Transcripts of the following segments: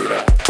Sakura.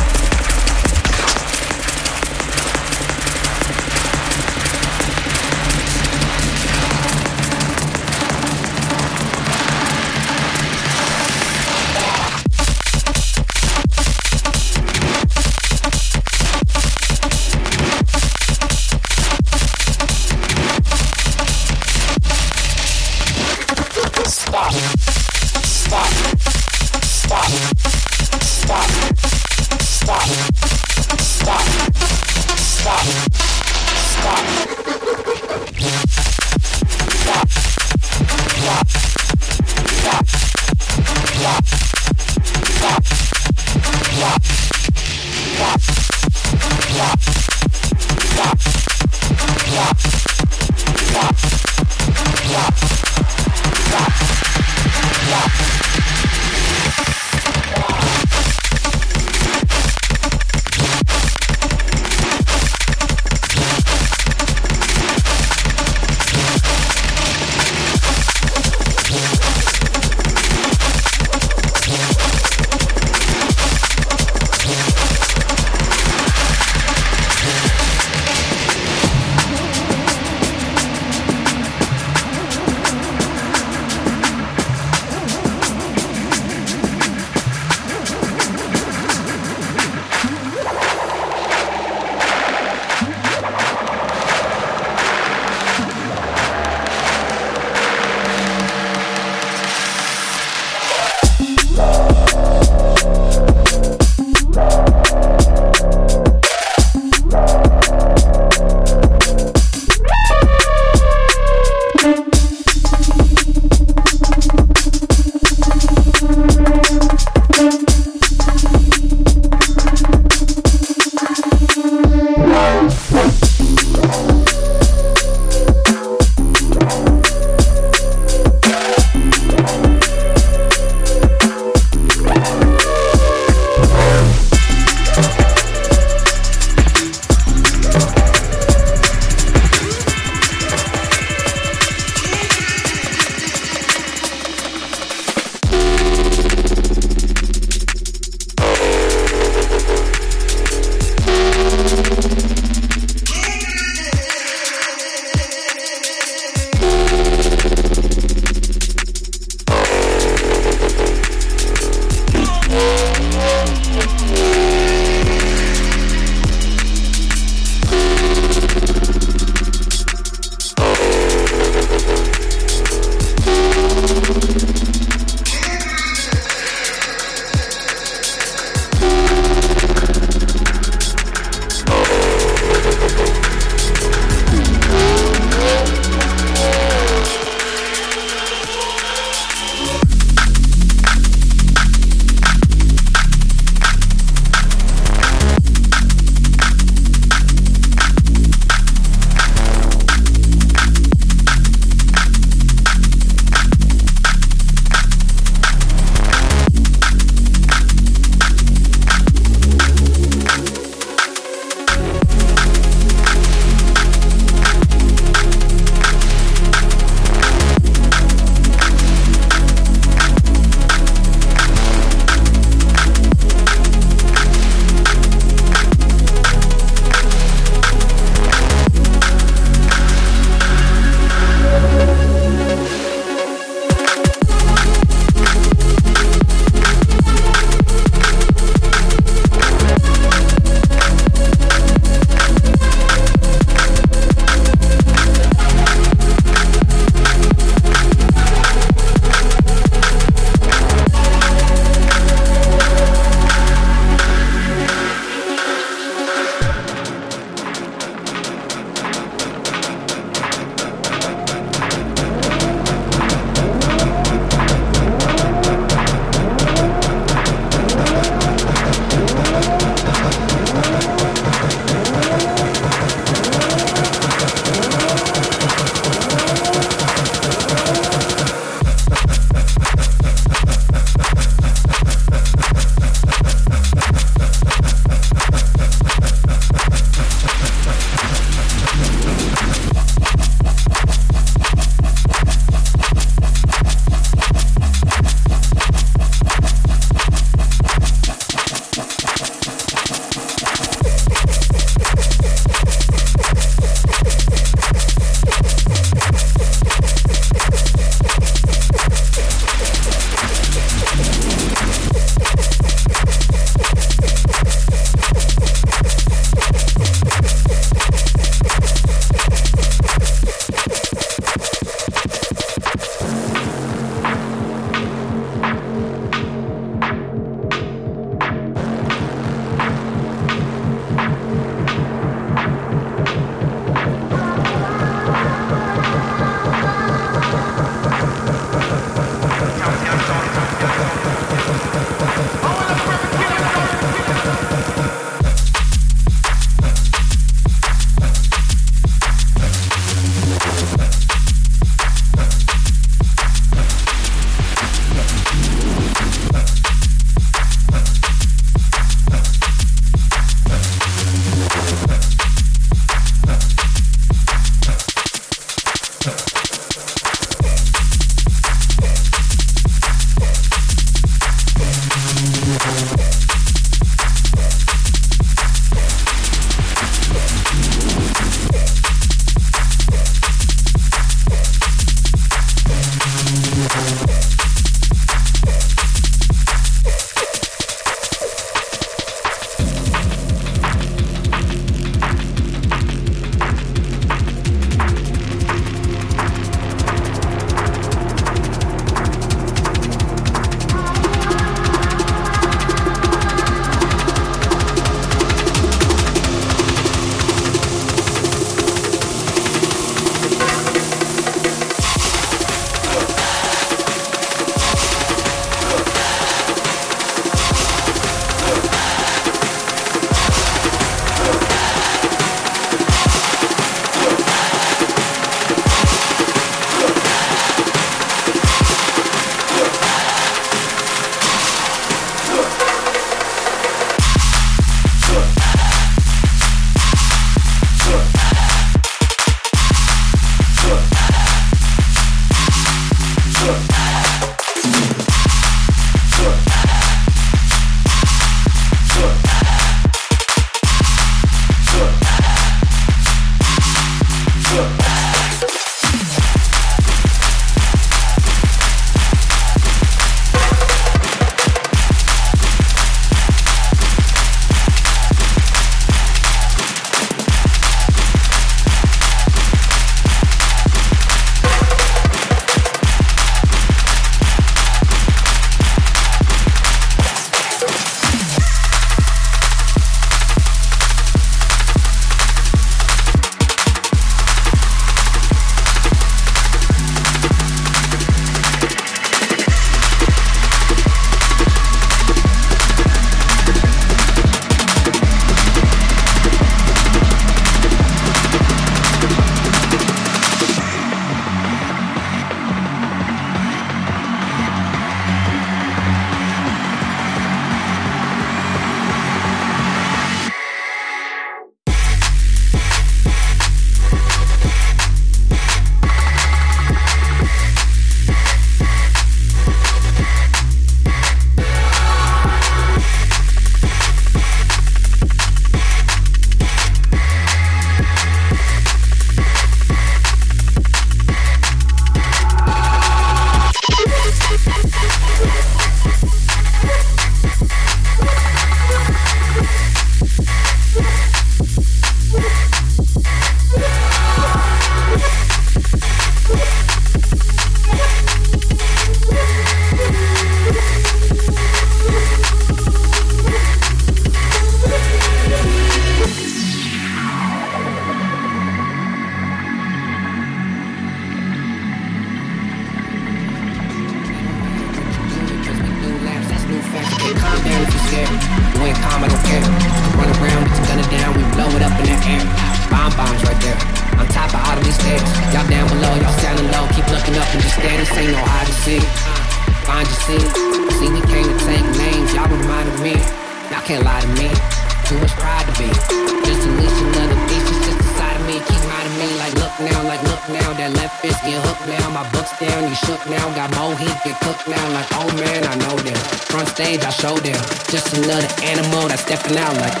out like,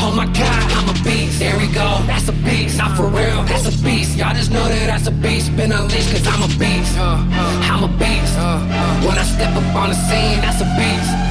Cause I'm a beast. Uh, I'm a beast. Here we go. That's a beast. Not for real. That's a beast. Y'all just know that that's a beast. Been unleashed 'cause I'm a beast. Uh, uh. I'm a beast uh, when I step up on the scene, that's a beast.